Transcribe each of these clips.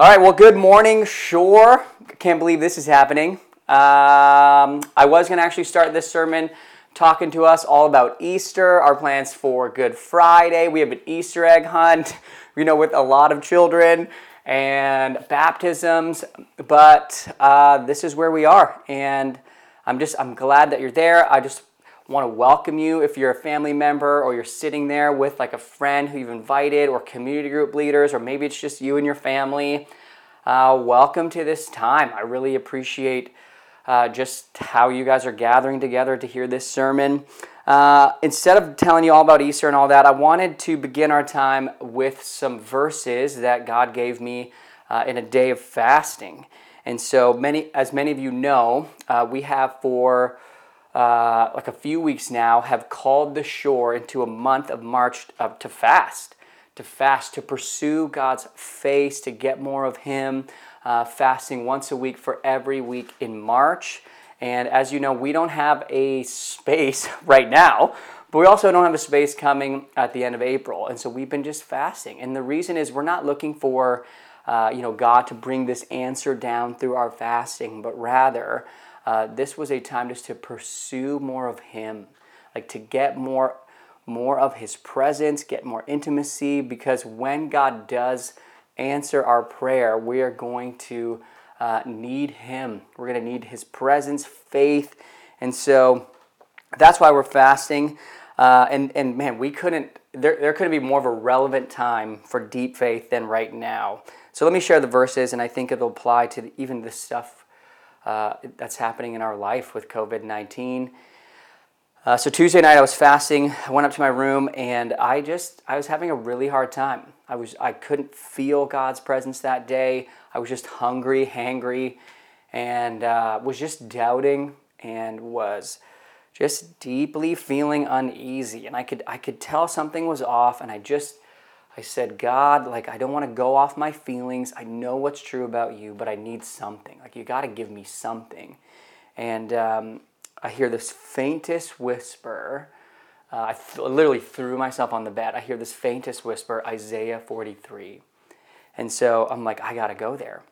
All right, well, good morning, Shore. Can't believe this is happening. Um, I was going to actually start this sermon talking to us all about Easter, our plans for Good Friday. We have an Easter egg hunt, you know, with a lot of children and baptisms, but uh, this is where we are. And I'm just, I'm glad that you're there. I just want to welcome you if you're a family member or you're sitting there with like a friend who you've invited or community group leaders or maybe it's just you and your family. Uh, welcome to this time. I really appreciate uh, just how you guys are gathering together to hear this sermon. Uh, instead of telling you all about easter and all that i wanted to begin our time with some verses that god gave me uh, in a day of fasting. And so many as many of you know uh, we have for uh, like a few weeks now, have called the shore into a month of March uh, to fast, to fast, to pursue God's face, to get more of Him, uh, fasting once a week for every week in March. And as you know, we don't have a space right now, but we also don't have a space coming at the end of April. And so we've been just fasting. And the reason is we're not looking for, uh, you know, God to bring this answer down through our fasting, but rather, uh, this was a time just to pursue more of Him, like to get more, more of His presence, get more intimacy. Because when God does answer our prayer, we are going to uh, need Him. We're going to need His presence, faith, and so that's why we're fasting. Uh, and and man, we couldn't. There there couldn't be more of a relevant time for deep faith than right now. So let me share the verses, and I think it'll apply to even the stuff uh, that's happening in our life with COVID 19. Uh, so Tuesday night I was fasting. I went up to my room and I just I was having a really hard time. I was I couldn't feel God's presence that day. I was just hungry, hangry, and uh, was just doubting and was just deeply feeling uneasy. And I could I could tell something was off, and I just I said, God, like, I don't want to go off my feelings. I know what's true about you, but I need something. Like, you got to give me something. And um, I hear this faintest whisper. Uh, I th- literally threw myself on the bed. I hear this faintest whisper, Isaiah 43. And so I'm like, I got to go there.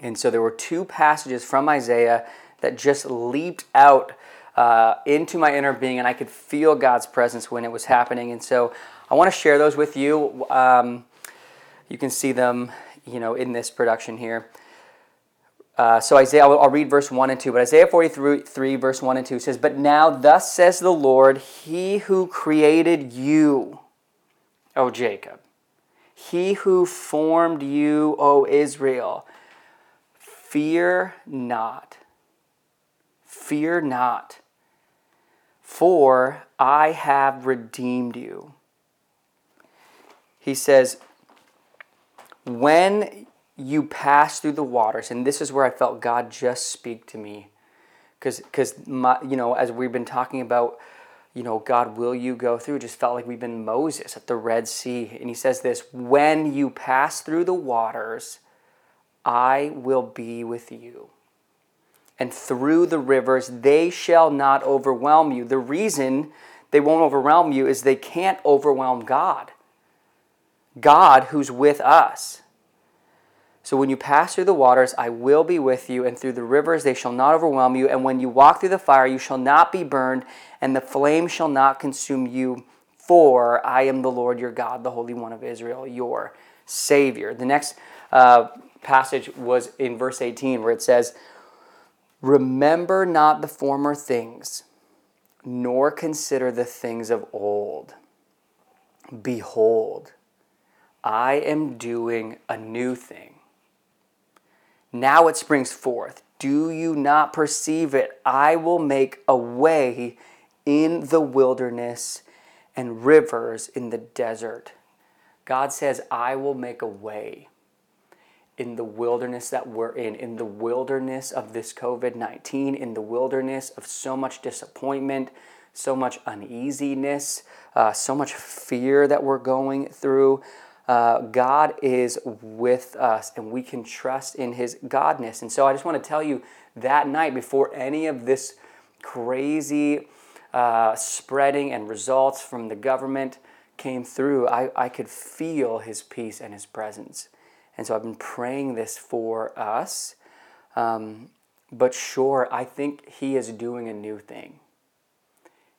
And so there were two passages from Isaiah that just leaped out uh, into my inner being, and I could feel God's presence when it was happening. And so I want to share those with you. Um, you can see them, you know, in this production here. Uh, so Isaiah, I'll, I'll, read verse 1 and 2, but Isaiah 43, verse 1 and 2 says, But now thus says the Lord, He who created you, O Jacob, He who formed you, O Israel, fear not, fear not, for I have redeemed you he says, When you pass through the waters, and this is where I felt God just speak to me. Because, you know, as we've been talking about, you know, God, will you go through? It just felt like we've been Moses at the Red Sea. And he says this When you pass through the waters, I will be with you. And through the rivers, they shall not overwhelm you. The reason they won't overwhelm you is they can't overwhelm God. God who's with us. So when you pass through the waters, I will be with you, and through the rivers they shall not overwhelm you. And when you walk through the fire, you shall not be burned, and the flame shall not consume you. For I am the Lord your God, the Holy One of Israel, your Savior. The next uh, passage was in verse 18, where it says, Remember not the former things, nor consider the things of old. Behold, I am doing a new thing. Now it springs forth. Do you not perceive it? I will make a way in the wilderness and rivers in the desert. God says, I will make a way in the wilderness that we're in, in the wilderness of this COVID 19, in the wilderness of so much disappointment, so much uneasiness, uh, so much fear that we're going through uh, God is with us and we can trust in His Godness. And so I just want to tell you that night before any of this crazy uh, spreading and results from the government came through, I, I could feel His peace and His presence. And so I've been praying this for us. Um, but sure, I think He is doing a new thing.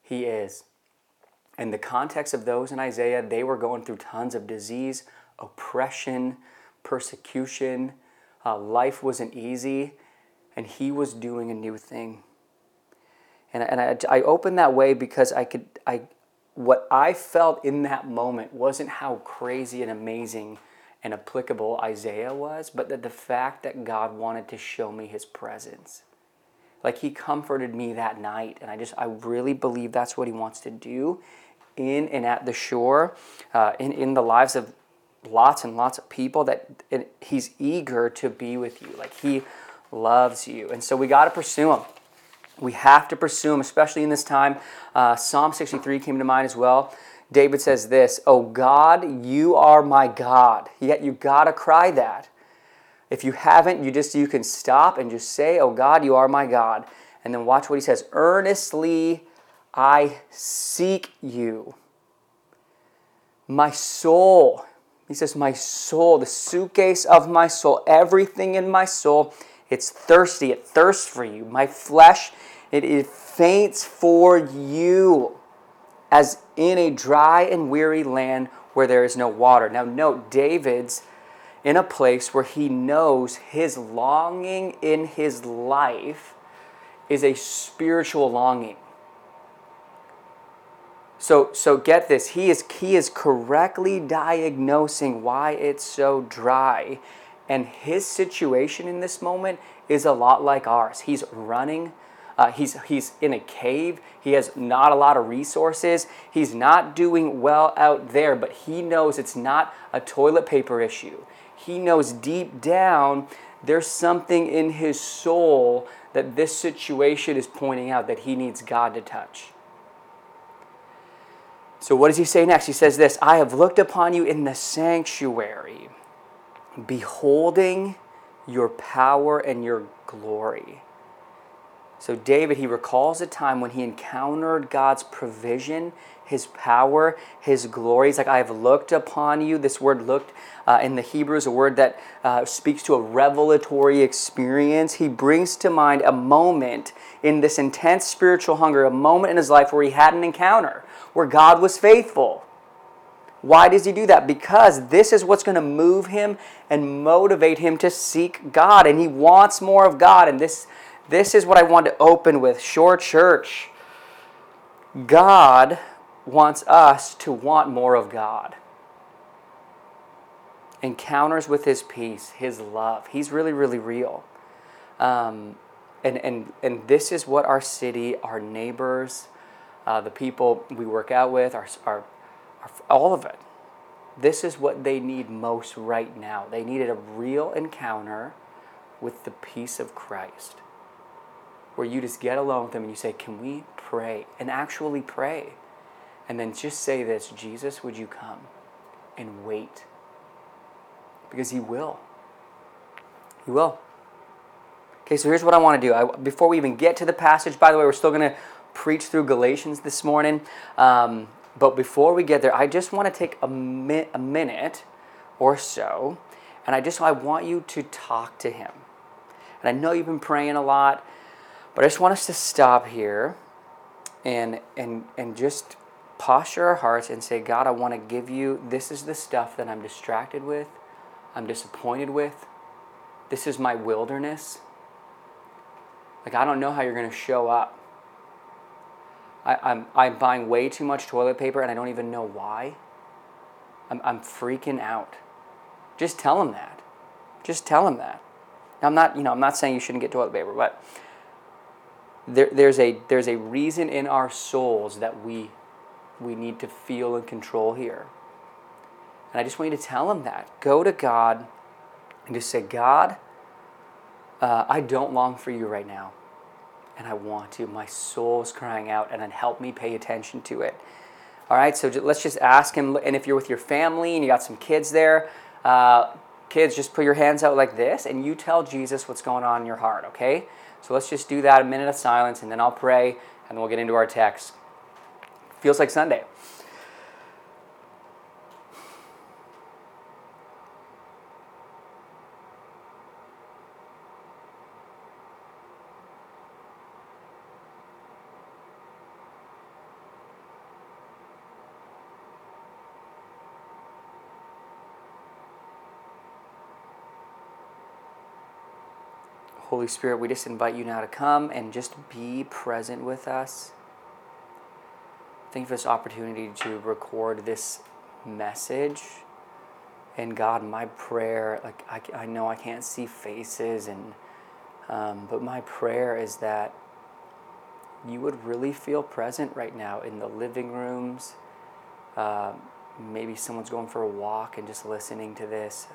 He is. In the context of those in Isaiah, they were going through tons of disease, oppression, persecution. Uh, life wasn't easy, and He was doing a new thing. And, and I, I opened that way because I could, I, what I felt in that moment wasn't how crazy and amazing and applicable Isaiah was, but that the fact that God wanted to show me his presence. Like he comforted me that night, and I just, I really believe that's what he wants to do in and at the shore, uh, in, in the lives of lots and lots of people, that he's eager to be with you. Like he loves you. And so we got to pursue him. We have to pursue him, especially in this time. Uh, Psalm 63 came to mind as well. David says this, Oh God, you are my God. Yet you gotta cry that. If you haven't, you just you can stop and just say, Oh God, you are my God. And then watch what he says. Earnestly I seek you. My soul. He says, My soul, the suitcase of my soul, everything in my soul, it's thirsty. It thirsts for you. My flesh, it, it faints for you as in a dry and weary land where there is no water. Now, note, David's in a place where he knows his longing in his life is a spiritual longing. So, so get this. He is, he is correctly diagnosing why it's so dry. And his situation in this moment is a lot like ours. He's running uh, he's, he's in a cave. He has not a lot of resources. He's not doing well out there, but he knows it's not a toilet paper issue. He knows deep down there's something in his soul that this situation is pointing out that he needs God to touch. So, what does he say next? He says this I have looked upon you in the sanctuary, beholding your power and your glory. So, David, he recalls a time when he encountered God's provision, his power, his glory. He's like, I have looked upon you. This word looked uh, in the Hebrew is a word that uh, speaks to a revelatory experience. He brings to mind a moment in this intense spiritual hunger, a moment in his life where he had an encounter, where God was faithful. Why does he do that? Because this is what's going to move him and motivate him to seek God. And he wants more of God. And this this is what I want to open with. Shore Church. God wants us to want more of God. Encounters with His peace, His love. He's really, really real. Um, and, and, and this is what our city, our neighbors, uh, the people we work out with, our, our, our, all of it, this is what they need most right now. They needed a real encounter with the peace of Christ where you just get alone with them and you say, Can we pray? And actually pray. And then just say this Jesus, would you come and wait? Because He will. He will. Okay, so here's what I want to do. I, before we even get to the passage, by the way, we're still going to preach through Galatians this morning. Um, but before we get there, I just want to take a, mi- a minute or so, and I just I want you to talk to Him. And I know you've been praying a lot. But I just want us to stop here and and and just posture our hearts and say, God, I want to give you this is the stuff that I'm distracted with, I'm disappointed with. This is my wilderness. Like I don't know how you're gonna show up. I, I'm I'm buying way too much toilet paper and I don't even know why. I'm I'm freaking out. Just tell him that. Just tell him that. Now, I'm not, you know, I'm not saying you shouldn't get toilet paper, but there, there's, a, there's a reason in our souls that we, we need to feel and control here. And I just want you to tell him that. Go to God and just say, God, uh, I don't long for you right now. And I want to. My soul is crying out, and then help me pay attention to it. All right, so let's just ask him. And if you're with your family and you got some kids there, uh, kids, just put your hands out like this, and you tell Jesus what's going on in your heart, okay? So let's just do that a minute of silence, and then I'll pray, and then we'll get into our text. Feels like Sunday. Holy Spirit, we just invite you now to come and just be present with us. Thank you for this opportunity to record this message. And God, my prayer, like I, I know I can't see faces, and um, but my prayer is that you would really feel present right now in the living rooms. Uh, maybe someone's going for a walk and just listening to this.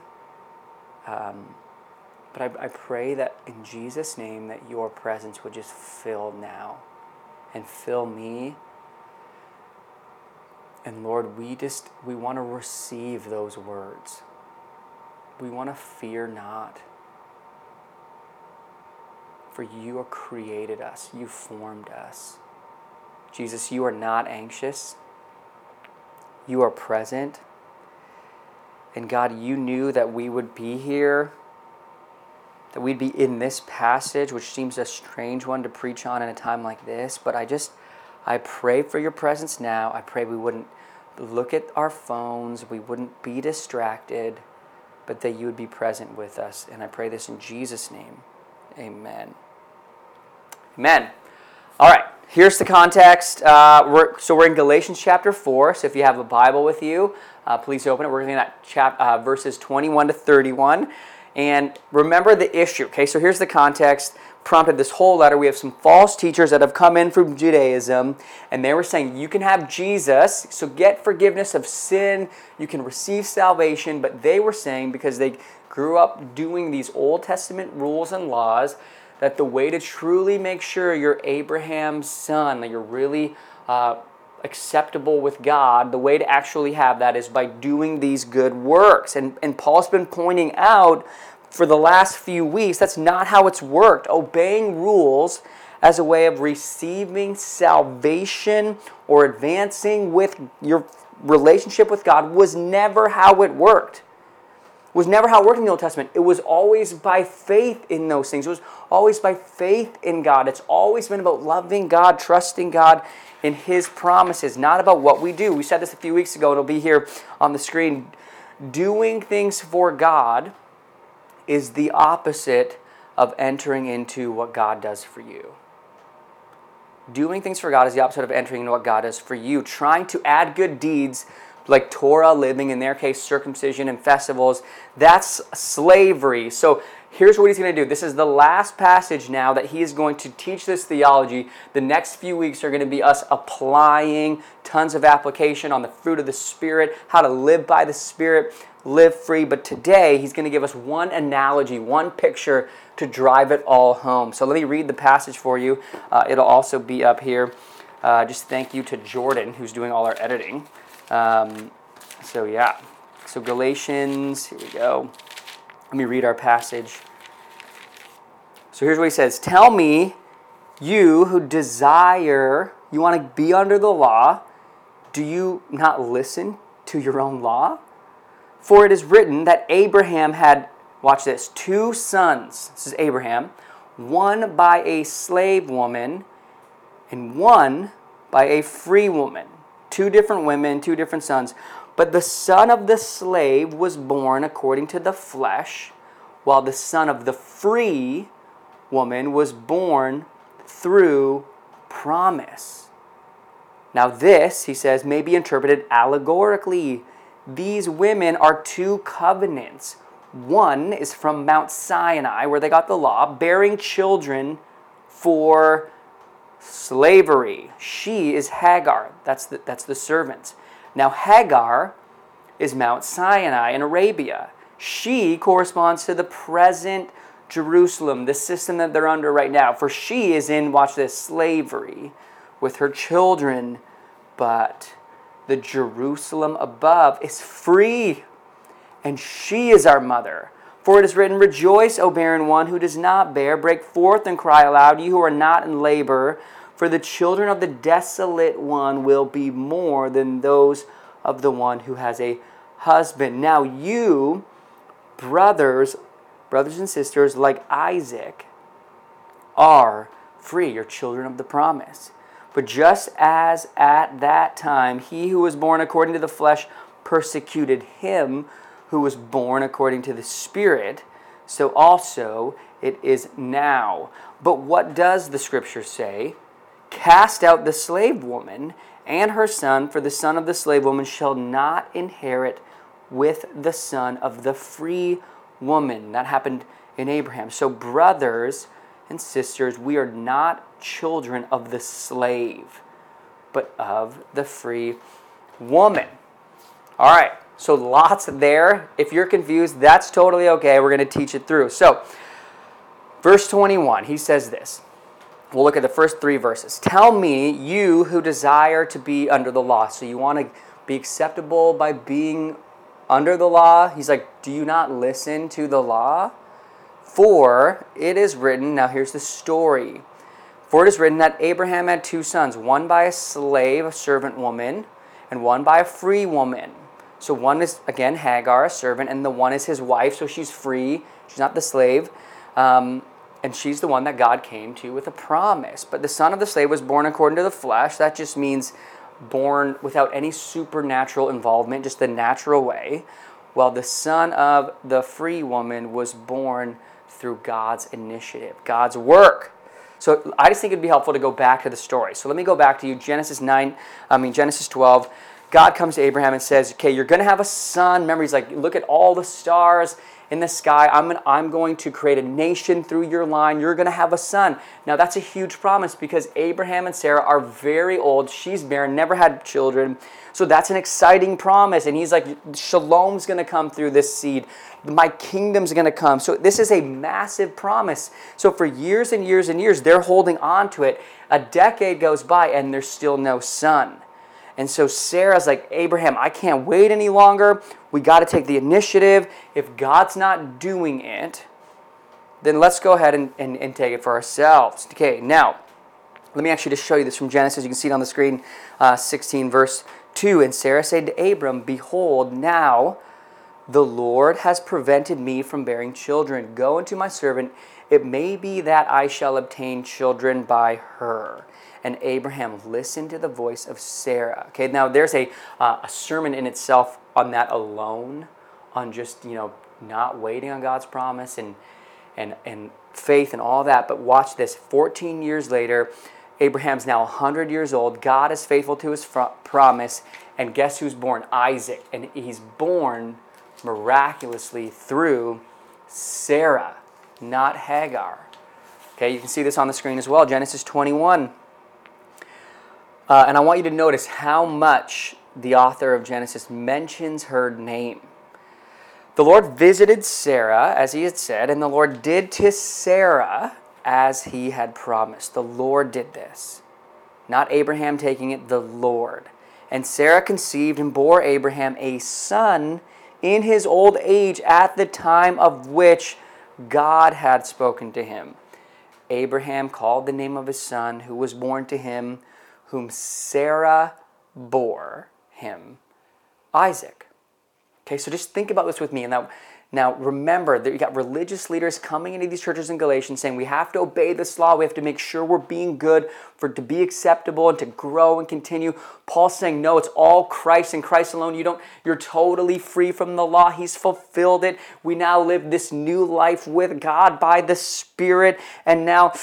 Um, but I, I pray that in Jesus' name that your presence would just fill now and fill me. And Lord, we just we want to receive those words. We want to fear not. For you created us, you formed us. Jesus, you are not anxious. You are present. And God, you knew that we would be here that we'd be in this passage, which seems a strange one to preach on in a time like this. But I just, I pray for your presence now. I pray we wouldn't look at our phones, we wouldn't be distracted, but that you would be present with us. And I pray this in Jesus' name. Amen. Amen. All right, here's the context. Uh, we're, so we're in Galatians chapter 4. So if you have a Bible with you, uh, please open it. We're looking at chap, uh, verses 21 to 31. And remember the issue, okay? So here's the context prompted this whole letter. We have some false teachers that have come in from Judaism, and they were saying you can have Jesus, so get forgiveness of sin, you can receive salvation, but they were saying because they grew up doing these Old Testament rules and laws, that the way to truly make sure you're Abraham's son, that you're really uh, acceptable with God, the way to actually have that is by doing these good works. And, and Paul's been pointing out for the last few weeks that's not how it's worked. Obeying rules as a way of receiving salvation or advancing with your relationship with God was never how it worked. Was never how it worked in the Old Testament. It was always by faith in those things. It was always by faith in God. It's always been about loving God, trusting God, in His promises, not about what we do. We said this a few weeks ago, it'll be here on the screen. Doing things for God is the opposite of entering into what God does for you. Doing things for God is the opposite of entering into what God does for you. Trying to add good deeds like Torah living, in their case, circumcision and festivals, that's slavery. So here's what he's going to do. This is the last passage now that he is going to teach this theology. The next few weeks are going to be us applying tons of application on the fruit of the Spirit, how to live by the Spirit, live free. But today, he's going to give us one analogy, one picture to drive it all home. So let me read the passage for you. Uh, it'll also be up here. Uh, just thank you to Jordan, who's doing all our editing. Um, so, yeah. So, Galatians, here we go. Let me read our passage. So here's what he says Tell me, you who desire, you want to be under the law, do you not listen to your own law? For it is written that Abraham had, watch this, two sons. This is Abraham, one by a slave woman and one by a free woman. Two different women, two different sons. But the son of the slave was born according to the flesh, while the son of the free woman was born through promise. Now, this, he says, may be interpreted allegorically. These women are two covenants. One is from Mount Sinai, where they got the law, bearing children for slavery. She is Hagar. That's the, that's the servant. Now, Hagar is Mount Sinai in Arabia. She corresponds to the present Jerusalem, the system that they're under right now. For she is in, watch this, slavery with her children. But the Jerusalem above is free, and she is our mother. For it is written, Rejoice, O barren one who does not bear, break forth and cry aloud, you who are not in labor. For the children of the desolate one will be more than those of the one who has a husband. Now, you, brothers, brothers and sisters, like Isaac, are free. You're children of the promise. But just as at that time he who was born according to the flesh persecuted him who was born according to the Spirit, so also it is now. But what does the scripture say? Cast out the slave woman and her son, for the son of the slave woman shall not inherit with the son of the free woman. That happened in Abraham. So, brothers and sisters, we are not children of the slave, but of the free woman. All right, so lots there. If you're confused, that's totally okay. We're going to teach it through. So, verse 21, he says this. We'll look at the first three verses. Tell me, you who desire to be under the law. So, you want to be acceptable by being under the law? He's like, Do you not listen to the law? For it is written, now here's the story. For it is written that Abraham had two sons, one by a slave, a servant woman, and one by a free woman. So one is, again, Hagar, a servant, and the one is his wife, so she's free. She's not the slave. Um, and she's the one that God came to with a promise. But the son of the slave was born according to the flesh. That just means born without any supernatural involvement, just the natural way. While the son of the free woman was born through God's initiative, God's work. So I just think it'd be helpful to go back to the story. So let me go back to you. Genesis 9, I mean, Genesis 12. God comes to Abraham and says, Okay, you're going to have a son. Remember, he's like, Look at all the stars in the sky. I'm, an, I'm going to create a nation through your line. You're going to have a son. Now, that's a huge promise because Abraham and Sarah are very old. She's barren, never had children. So that's an exciting promise. And he's like, Shalom's going to come through this seed. My kingdom's going to come. So this is a massive promise. So for years and years and years, they're holding on to it. A decade goes by and there's still no son. And so Sarah's like, Abraham, I can't wait any longer. We got to take the initiative. If God's not doing it, then let's go ahead and, and, and take it for ourselves. Okay, now, let me actually just show you this from Genesis. You can see it on the screen, uh, 16, verse 2. And Sarah said to Abram, Behold, now the Lord has prevented me from bearing children. Go unto my servant. It may be that I shall obtain children by her and Abraham listened to the voice of Sarah. Okay, now there's a, uh, a sermon in itself on that alone, on just, you know, not waiting on God's promise and, and, and faith and all that. But watch this 14 years later, Abraham's now 100 years old. God is faithful to his fr- promise. And guess who's born? Isaac. And he's born miraculously through Sarah, not Hagar. Okay, you can see this on the screen as well. Genesis 21. Uh, and I want you to notice how much the author of Genesis mentions her name. The Lord visited Sarah, as he had said, and the Lord did to Sarah as he had promised. The Lord did this. Not Abraham taking it, the Lord. And Sarah conceived and bore Abraham a son in his old age at the time of which God had spoken to him. Abraham called the name of his son who was born to him whom Sarah bore him, Isaac. Okay, so just think about this with me. And now, now remember that you got religious leaders coming into these churches in Galatians saying we have to obey this law, we have to make sure we're being good for to be acceptable and to grow and continue. Paul's saying, no, it's all Christ and Christ alone. You don't, you're totally free from the law. He's fulfilled it. We now live this new life with God by the Spirit. And now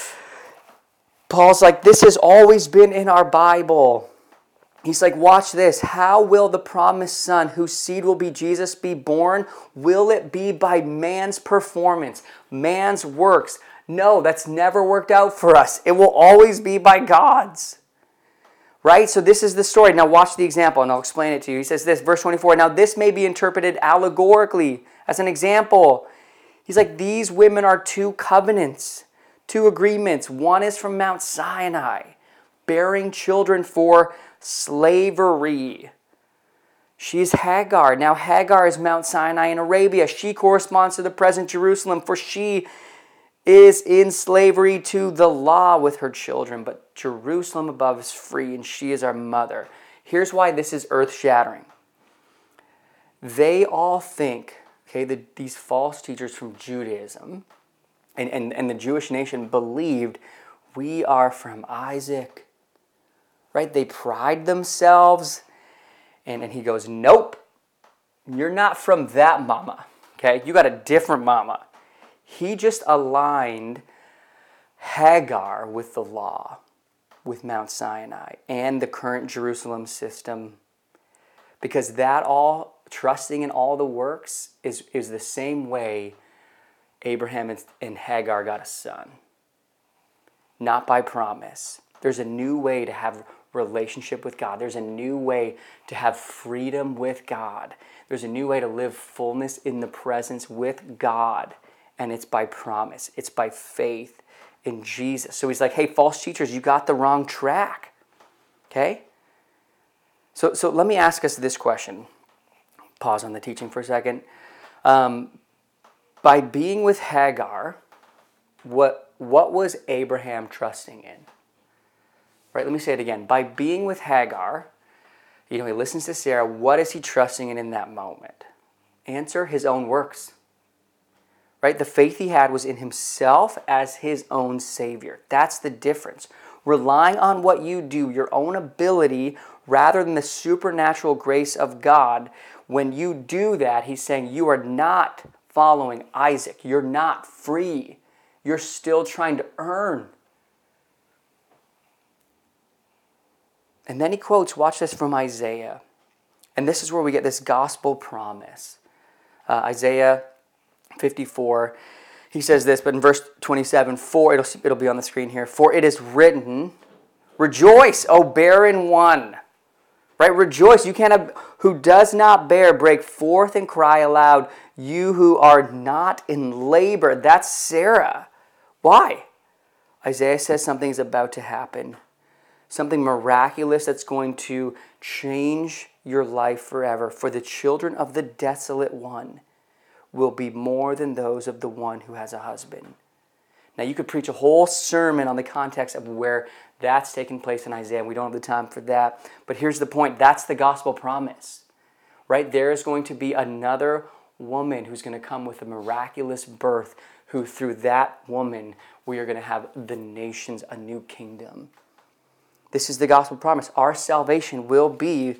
Paul's like, this has always been in our Bible. He's like, watch this. How will the promised son, whose seed will be Jesus, be born? Will it be by man's performance, man's works? No, that's never worked out for us. It will always be by God's. Right? So, this is the story. Now, watch the example, and I'll explain it to you. He says this, verse 24. Now, this may be interpreted allegorically as an example. He's like, these women are two covenants two agreements. One is from Mount Sinai, bearing children for slavery. She's Hagar. Now, Hagar is Mount Sinai in Arabia. She corresponds to the present Jerusalem, for she is in slavery to the law with her children. But Jerusalem above is free, and she is our mother. Here's why this is earth shattering. They all think, okay, the, these false teachers from Judaism, and, and, and the Jewish nation believed we are from Isaac. Right? They pride themselves. And, and he goes, Nope, you're not from that mama. Okay? You got a different mama. He just aligned Hagar with the law, with Mount Sinai and the current Jerusalem system. Because that all, trusting in all the works, is, is the same way Abraham and, Hagar got a son. Not by promise. There's a new way to have relationship with God. There's a new way to have freedom with God. There's a new way to live fullness in the presence with God. And it's by promise, it's by faith in Jesus. So he's like, hey, false teachers, you got the wrong track. Okay? So, so let me ask us this question. Pause on the teaching for a second. Um, by being with Hagar, what, what was Abraham trusting in? Right, let me say it again. By being with Hagar, you know, he listens to Sarah. What is he trusting in in that moment? Answer his own works. Right? The faith he had was in himself as his own Savior. That's the difference. Relying on what you do, your own ability, rather than the supernatural grace of God, when you do that, he's saying you are not following Isaac. You're not free. You're still trying to earn And then he quotes, watch this from Isaiah. And this is where we get this gospel promise. Uh, Isaiah 54, he says this, but in verse 27, for, it'll, it'll be on the screen here, for it is written, rejoice, O barren one. Right? Rejoice. You can't who does not bear, break forth and cry aloud. You who are not in labor. That's Sarah. Why? Isaiah says something is about to happen something miraculous that's going to change your life forever. For the children of the desolate one will be more than those of the one who has a husband. Now, you could preach a whole sermon on the context of where that's taking place in Isaiah. We don't have the time for that. But here's the point that's the gospel promise, right? There is going to be another woman who's going to come with a miraculous birth, who through that woman, we are going to have the nations a new kingdom. This is the gospel promise. Our salvation will be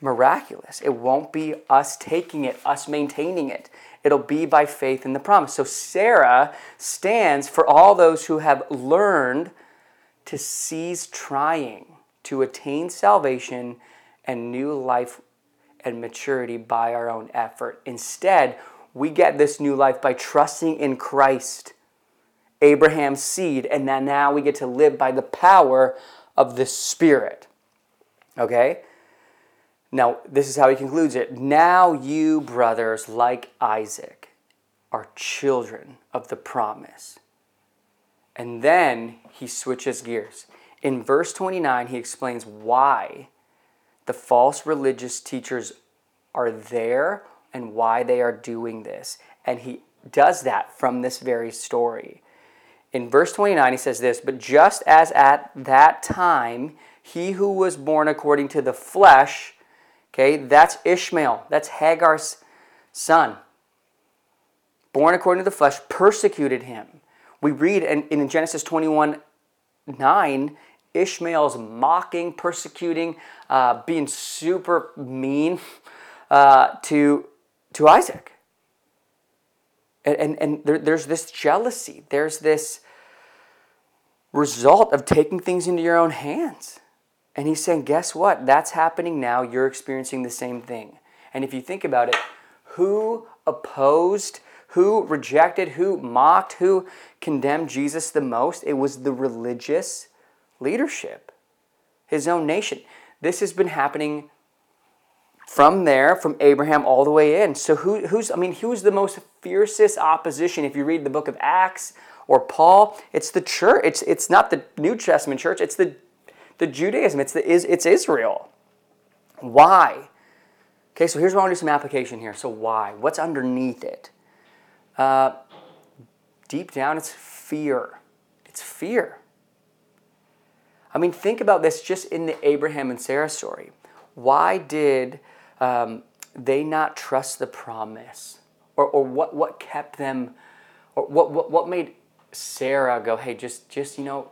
miraculous. It won't be us taking it, us maintaining it. It'll be by faith in the promise. So Sarah stands for all those who have learned to cease trying to attain salvation and new life and maturity by our own effort. Instead, we get this new life by trusting in Christ, Abraham's seed, and then now we get to live by the power of the Spirit. Okay? Now, this is how he concludes it. Now you, brothers, like Isaac, are children of the promise. And then he switches gears. In verse 29, he explains why the false religious teachers are there and why they are doing this. And he does that from this very story in verse 29, he says this But just as at that time, he who was born according to the flesh, okay, that's Ishmael, that's Hagar's son, born according to the flesh, persecuted him. We read in, in Genesis 21 9, Ishmael's mocking, persecuting, uh, being super mean uh, to, to Isaac. And, and, and there, there's this jealousy, there's this result of taking things into your own hands. And he's saying, guess what? That's happening now. You're experiencing the same thing. And if you think about it, who opposed, who rejected, who mocked, who condemned Jesus the most? It was the religious leadership, his own nation. This has been happening from there, from Abraham all the way in. So who, who's, I mean, who's the most fiercest opposition? If you read the book of Acts or Paul, it's the church. It's, it's not the New Testament church, it's the, the Judaism, it's, the, it's Israel. Why? Okay, so here's where I want to do some application here. So why? What's underneath it? Uh, deep down, it's fear. It's fear. I mean, think about this just in the Abraham and Sarah story. Why did um, they not trust the promise? Or, or what, what kept them, or what, what, what made Sarah go, hey, just, just you know,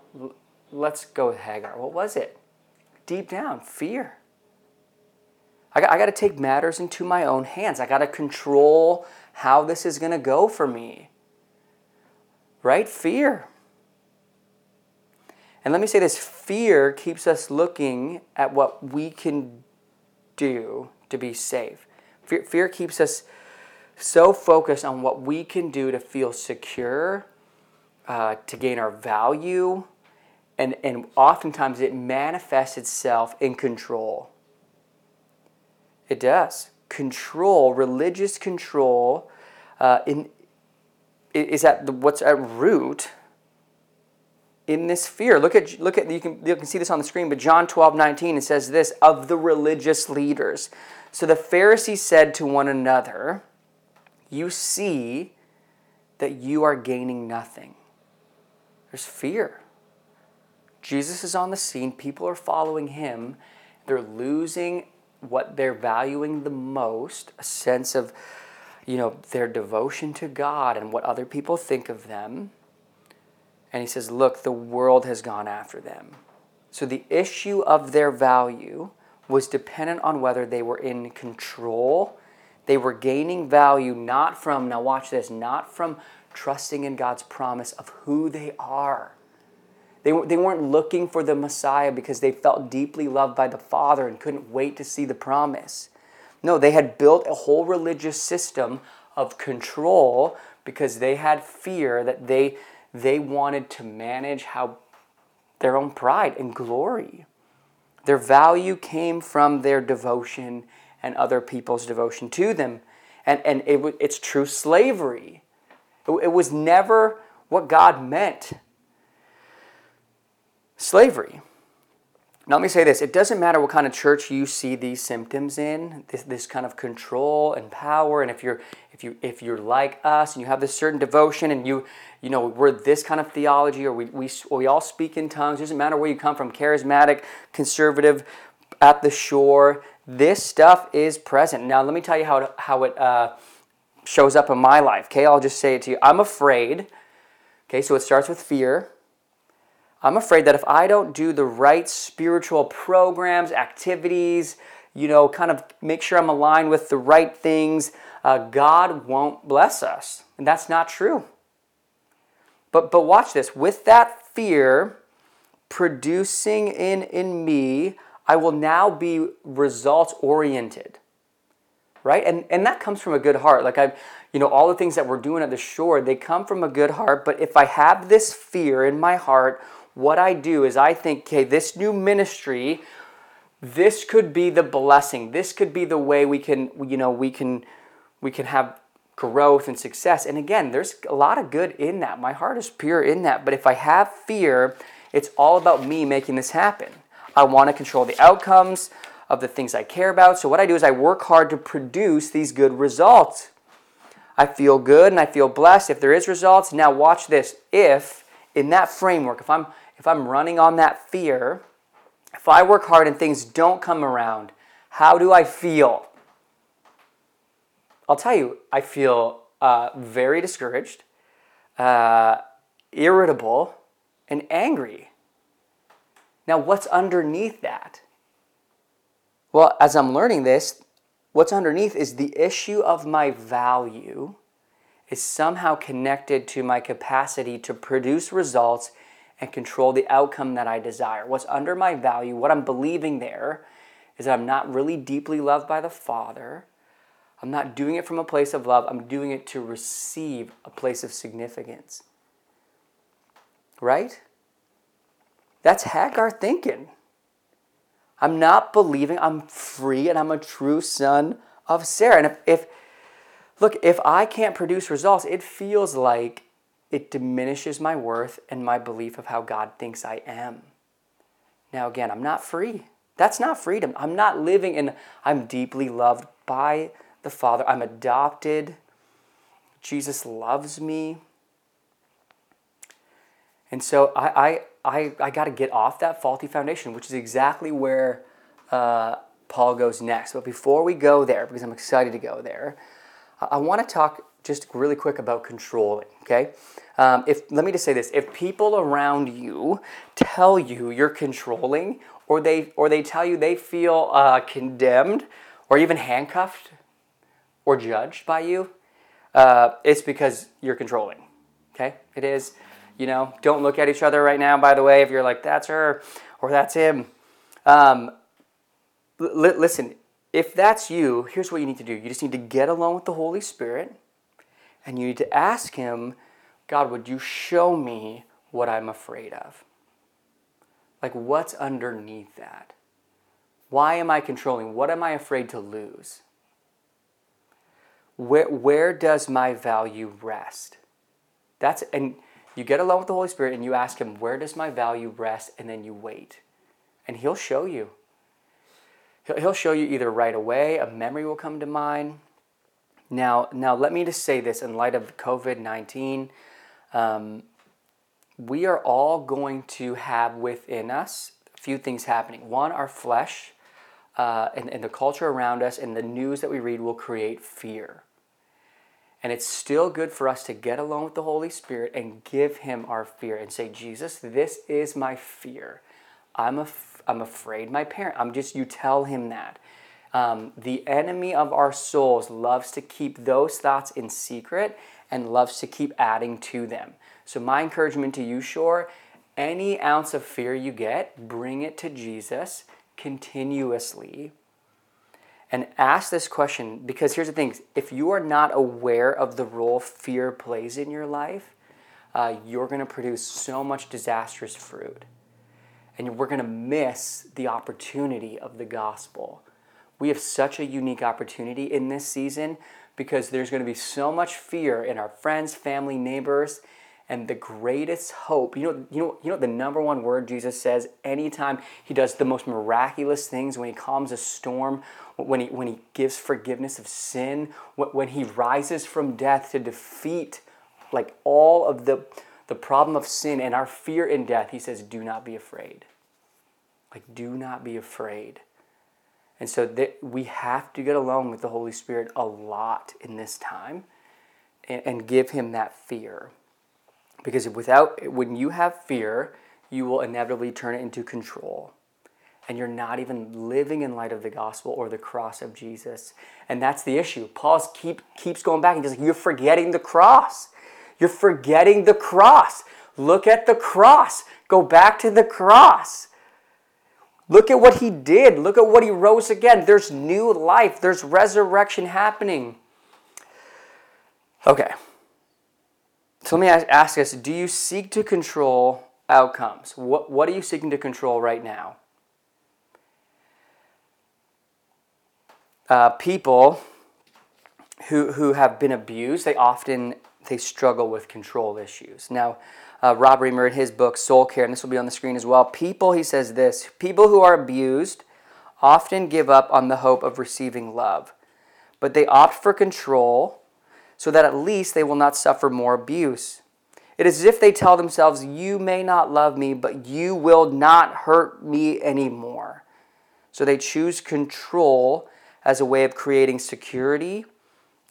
let's go with Hagar? What was it? Deep down, fear. I got, I got to take matters into my own hands. I got to control how this is going to go for me. right? Fear. And let me say this fear keeps us looking at what we can do to be safe. Fear, fear keeps us so focused on what we can do to feel secure, uh, to gain our value, and, and oftentimes it manifests itself in control. It does. Control, religious control, uh, in, is at the, what's at root in this fear. Look at look at you can you can see this on the screen, but John 12, 19, it says this of the religious leaders. So the Pharisees said to one another, You see that you are gaining nothing. There's fear. Jesus is on the scene, people are following him, they're losing what they're valuing the most, a sense of you know their devotion to God and what other people think of them and he says, Look, the world has gone after them. So the issue of their value was dependent on whether they were in control. They were gaining value not from, now watch this, not from trusting in God's promise of who they are. They, they weren't looking for the Messiah because they felt deeply loved by the Father and couldn't wait to see the promise. No, they had built a whole religious system of control because they had fear that they they wanted to manage how their own pride and glory. Their value came from their devotion and other people's devotion to them. And, and it, it's true slavery. It, it was never what God meant. Slavery. Now, let me say this it doesn't matter what kind of church you see these symptoms in, this, this kind of control and power. And if you're, if, you, if you're like us and you have this certain devotion and you, you know, we're this kind of theology or we, we, we all speak in tongues, it doesn't matter where you come from charismatic, conservative, at the shore, this stuff is present. Now, let me tell you how it, how it uh, shows up in my life. Okay, I'll just say it to you. I'm afraid. Okay, so it starts with fear. I'm afraid that if I don't do the right spiritual programs, activities, you know, kind of make sure I'm aligned with the right things, uh, God won't bless us. And that's not true. But, but watch this. With that fear producing in, in me, I will now be results oriented. Right? And, and that comes from a good heart. Like I, you know, all the things that we're doing at the shore, they come from a good heart. But if I have this fear in my heart what I do is I think, okay, this new ministry, this could be the blessing. This could be the way we can, you know, we can, we can have growth and success. And again, there's a lot of good in that. My heart is pure in that. But if I have fear, it's all about me making this happen. I want to control the outcomes of the things I care about. So what I do is I work hard to produce these good results. I feel good and I feel blessed if there is results. Now watch this. If in that framework, if I'm if I'm running on that fear, if I work hard and things don't come around, how do I feel? I'll tell you, I feel uh, very discouraged, uh, irritable, and angry. Now, what's underneath that? Well, as I'm learning this, what's underneath is the issue of my value is somehow connected to my capacity to produce results and control the outcome that I desire. What's under my value, what I'm believing there, is that I'm not really deeply loved by the Father. I'm not doing it from a place of love, I'm doing it to receive a place of significance. Right? That's Hagar thinking. I'm not believing I'm free and I'm a true son of Sarah. And if, if look, if I can't produce results, it feels like it diminishes my worth and my belief of how God thinks I am. Now, again, I'm not free. That's not freedom. I'm not living in, I'm deeply loved by the Father. I'm adopted. Jesus loves me. And so I, I, I, I got to get off that faulty foundation, which is exactly where uh, Paul goes next. But before we go there, because I'm excited to go there, I, I want to talk just really quick about controlling, okay? Um, if let me just say this: if people around you tell you you're controlling, or they or they tell you they feel uh, condemned, or even handcuffed, or judged by you, uh, it's because you're controlling. Okay? It is. You know, don't look at each other right now, by the way, if you're like, that's her or that's him. Um, listen, if that's you, here's what you need to do you just need to get along with the Holy Spirit and you need to ask Him, God, would you show me what I'm afraid of? Like, what's underneath that? Why am I controlling? What am I afraid to lose? Where, where does my value rest? That's, and you get alone with the Holy Spirit and you ask Him, where does my value rest? And then you wait. And He'll show you. He'll, he'll show you either right away, a memory will come to mind. Now, now let me just say this in light of COVID 19. Um, we are all going to have within us a few things happening. One, our flesh uh, and, and the culture around us and the news that we read will create fear. And it's still good for us to get alone with the Holy Spirit and give Him our fear and say, Jesus, this is my fear. I'm, af- I'm afraid my parent. I'm just, you tell Him that. Um, the enemy of our souls loves to keep those thoughts in secret and loves to keep adding to them. So, my encouragement to you, Shore, any ounce of fear you get, bring it to Jesus continuously and ask this question because here's the thing if you are not aware of the role fear plays in your life, uh, you're going to produce so much disastrous fruit. And we're going to miss the opportunity of the gospel. We have such a unique opportunity in this season because there's going to be so much fear in our friends, family, neighbors, and the greatest hope. You know, you know, you know the number one word Jesus says anytime he does the most miraculous things when he calms a storm, when he when he gives forgiveness of sin, when he rises from death to defeat like all of the the problem of sin and our fear in death, he says, do not be afraid. Like, do not be afraid. And so that we have to get along with the Holy Spirit a lot in this time and, and give him that fear. Because without, when you have fear, you will inevitably turn it into control. And you're not even living in light of the gospel or the cross of Jesus. And that's the issue. Paul keep, keeps going back and just like, you're forgetting the cross. You're forgetting the cross. Look at the cross. Go back to the cross. Look at what he did. Look at what he rose again. There's new life, there's resurrection happening. Okay. So let me ask us do you seek to control outcomes? What, what are you seeking to control right now? Uh, people who, who have been abused, they often they struggle with control issues. Now, uh, Rob Reimer in his book Soul Care, and this will be on the screen as well. People, he says this: people who are abused often give up on the hope of receiving love, but they opt for control so that at least they will not suffer more abuse. It is as if they tell themselves, You may not love me, but you will not hurt me anymore. So they choose control as a way of creating security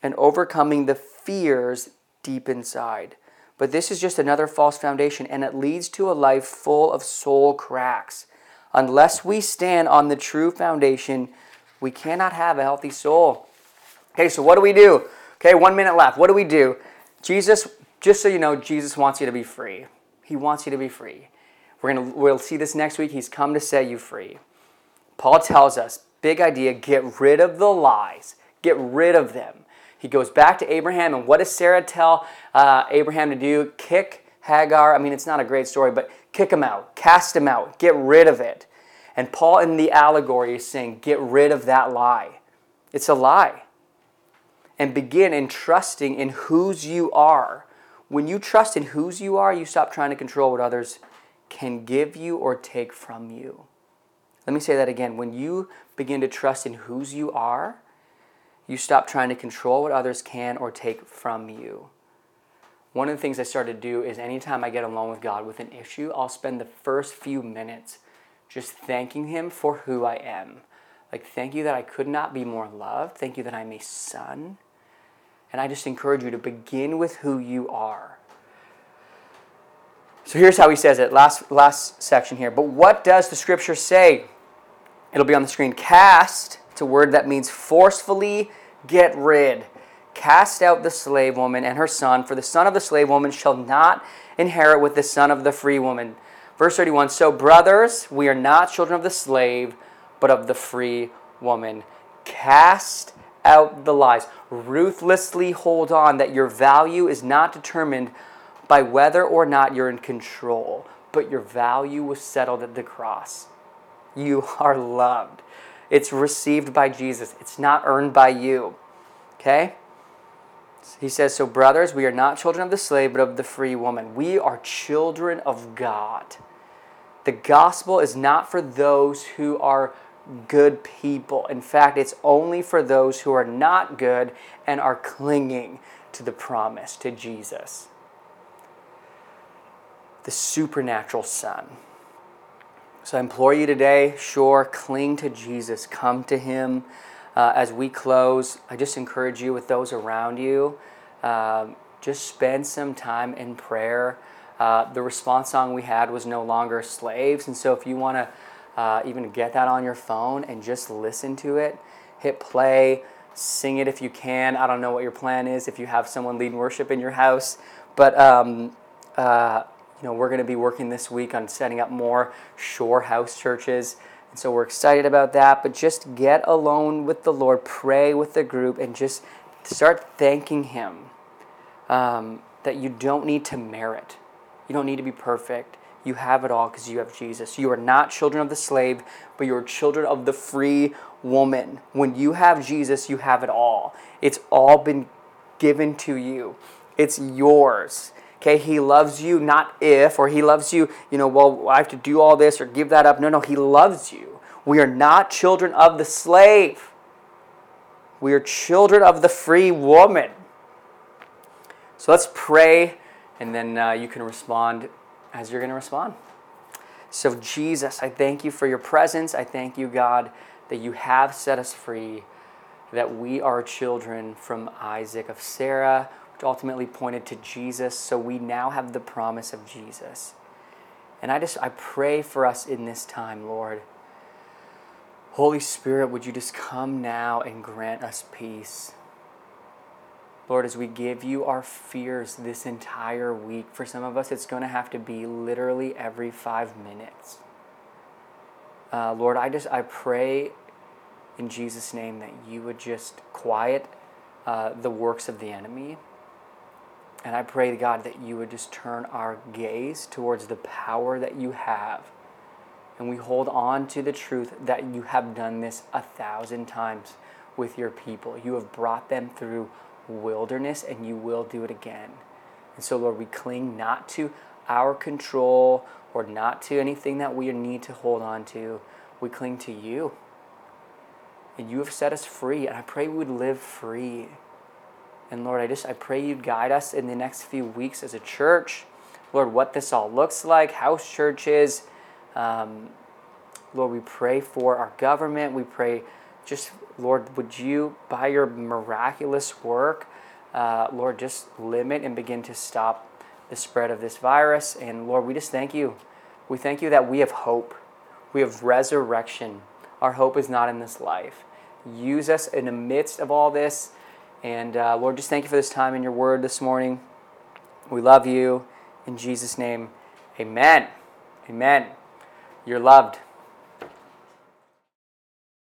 and overcoming the fears deep inside. But this is just another false foundation, and it leads to a life full of soul cracks. Unless we stand on the true foundation, we cannot have a healthy soul. Okay, so what do we do? Okay, one minute left. What do we do? Jesus, just so you know, Jesus wants you to be free. He wants you to be free. We're gonna we'll see this next week. He's come to set you free. Paul tells us, big idea, get rid of the lies. Get rid of them. He goes back to Abraham, and what does Sarah tell uh, Abraham to do? Kick Hagar. I mean, it's not a great story, but kick him out, cast him out, get rid of it. And Paul in the allegory is saying, get rid of that lie. It's a lie and begin in trusting in whose you are. When you trust in whose you are, you stop trying to control what others can give you or take from you. Let me say that again. When you begin to trust in whose you are, you stop trying to control what others can or take from you. One of the things I started to do is anytime I get alone with God with an issue, I'll spend the first few minutes just thanking Him for who I am. Like, thank you that I could not be more loved. Thank you that I'm a son. And I just encourage you to begin with who you are. So here's how he says it, last, last section here. But what does the scripture say? It'll be on the screen. Cast, a word that means forcefully get rid. Cast out the slave woman and her son, for the son of the slave woman shall not inherit with the son of the free woman. Verse 31 So, brothers, we are not children of the slave, but of the free woman. Cast out the lies. Ruthlessly hold on that your value is not determined by whether or not you're in control, but your value was settled at the cross. You are loved. It's received by Jesus, it's not earned by you. Okay? He says, So, brothers, we are not children of the slave, but of the free woman. We are children of God. The gospel is not for those who are good people. In fact, it's only for those who are not good and are clinging to the promise, to Jesus, the supernatural Son. So I implore you today, sure, cling to Jesus, come to Him. Uh, as we close, I just encourage you with those around you, um, just spend some time in prayer. Uh, the response song we had was no longer slaves, and so if you want to uh, even get that on your phone and just listen to it. Hit play, sing it if you can. I don't know what your plan is if you have someone leading worship in your house, but um, uh, you know we're going to be working this week on setting up more shore house churches. And so we're excited about that, but just get alone with the Lord, pray with the group, and just start thanking Him um, that you don't need to merit. You don't need to be perfect. You have it all because you have Jesus. You are not children of the slave, but you are children of the free woman. When you have Jesus, you have it all. It's all been given to you, it's yours. Okay, he loves you not if, or he loves you, you know, well, I have to do all this or give that up. No, no, he loves you. We are not children of the slave. We are children of the free woman. So let's pray, and then uh, you can respond as you're going to respond. So, Jesus, I thank you for your presence. I thank you, God, that you have set us free, that we are children from Isaac of Sarah, ultimately pointed to Jesus. So, we now have the promise of Jesus. And I just, I pray for us in this time, Lord. Holy Spirit, would you just come now and grant us peace? Lord, as we give you our fears this entire week, for some of us, it's going to have to be literally every five minutes. Uh, Lord, I just I pray in Jesus' name that you would just quiet uh, the works of the enemy. And I pray, God, that you would just turn our gaze towards the power that you have. And we hold on to the truth that you have done this a thousand times with your people. You have brought them through wilderness and you will do it again. And so, Lord, we cling not to our control or not to anything that we need to hold on to. We cling to you. And you have set us free. And I pray we would live free. And Lord, I just I pray you'd guide us in the next few weeks as a church. Lord, what this all looks like, house churches. Um, Lord, we pray for our government. We pray just Lord, would you, by your miraculous work, uh, Lord, just limit and begin to stop the spread of this virus. And Lord, we just thank you. We thank you that we have hope. We have resurrection. Our hope is not in this life. Use us in the midst of all this. And uh, Lord, just thank you for this time in your word this morning. We love you. In Jesus' name, amen. Amen. You're loved.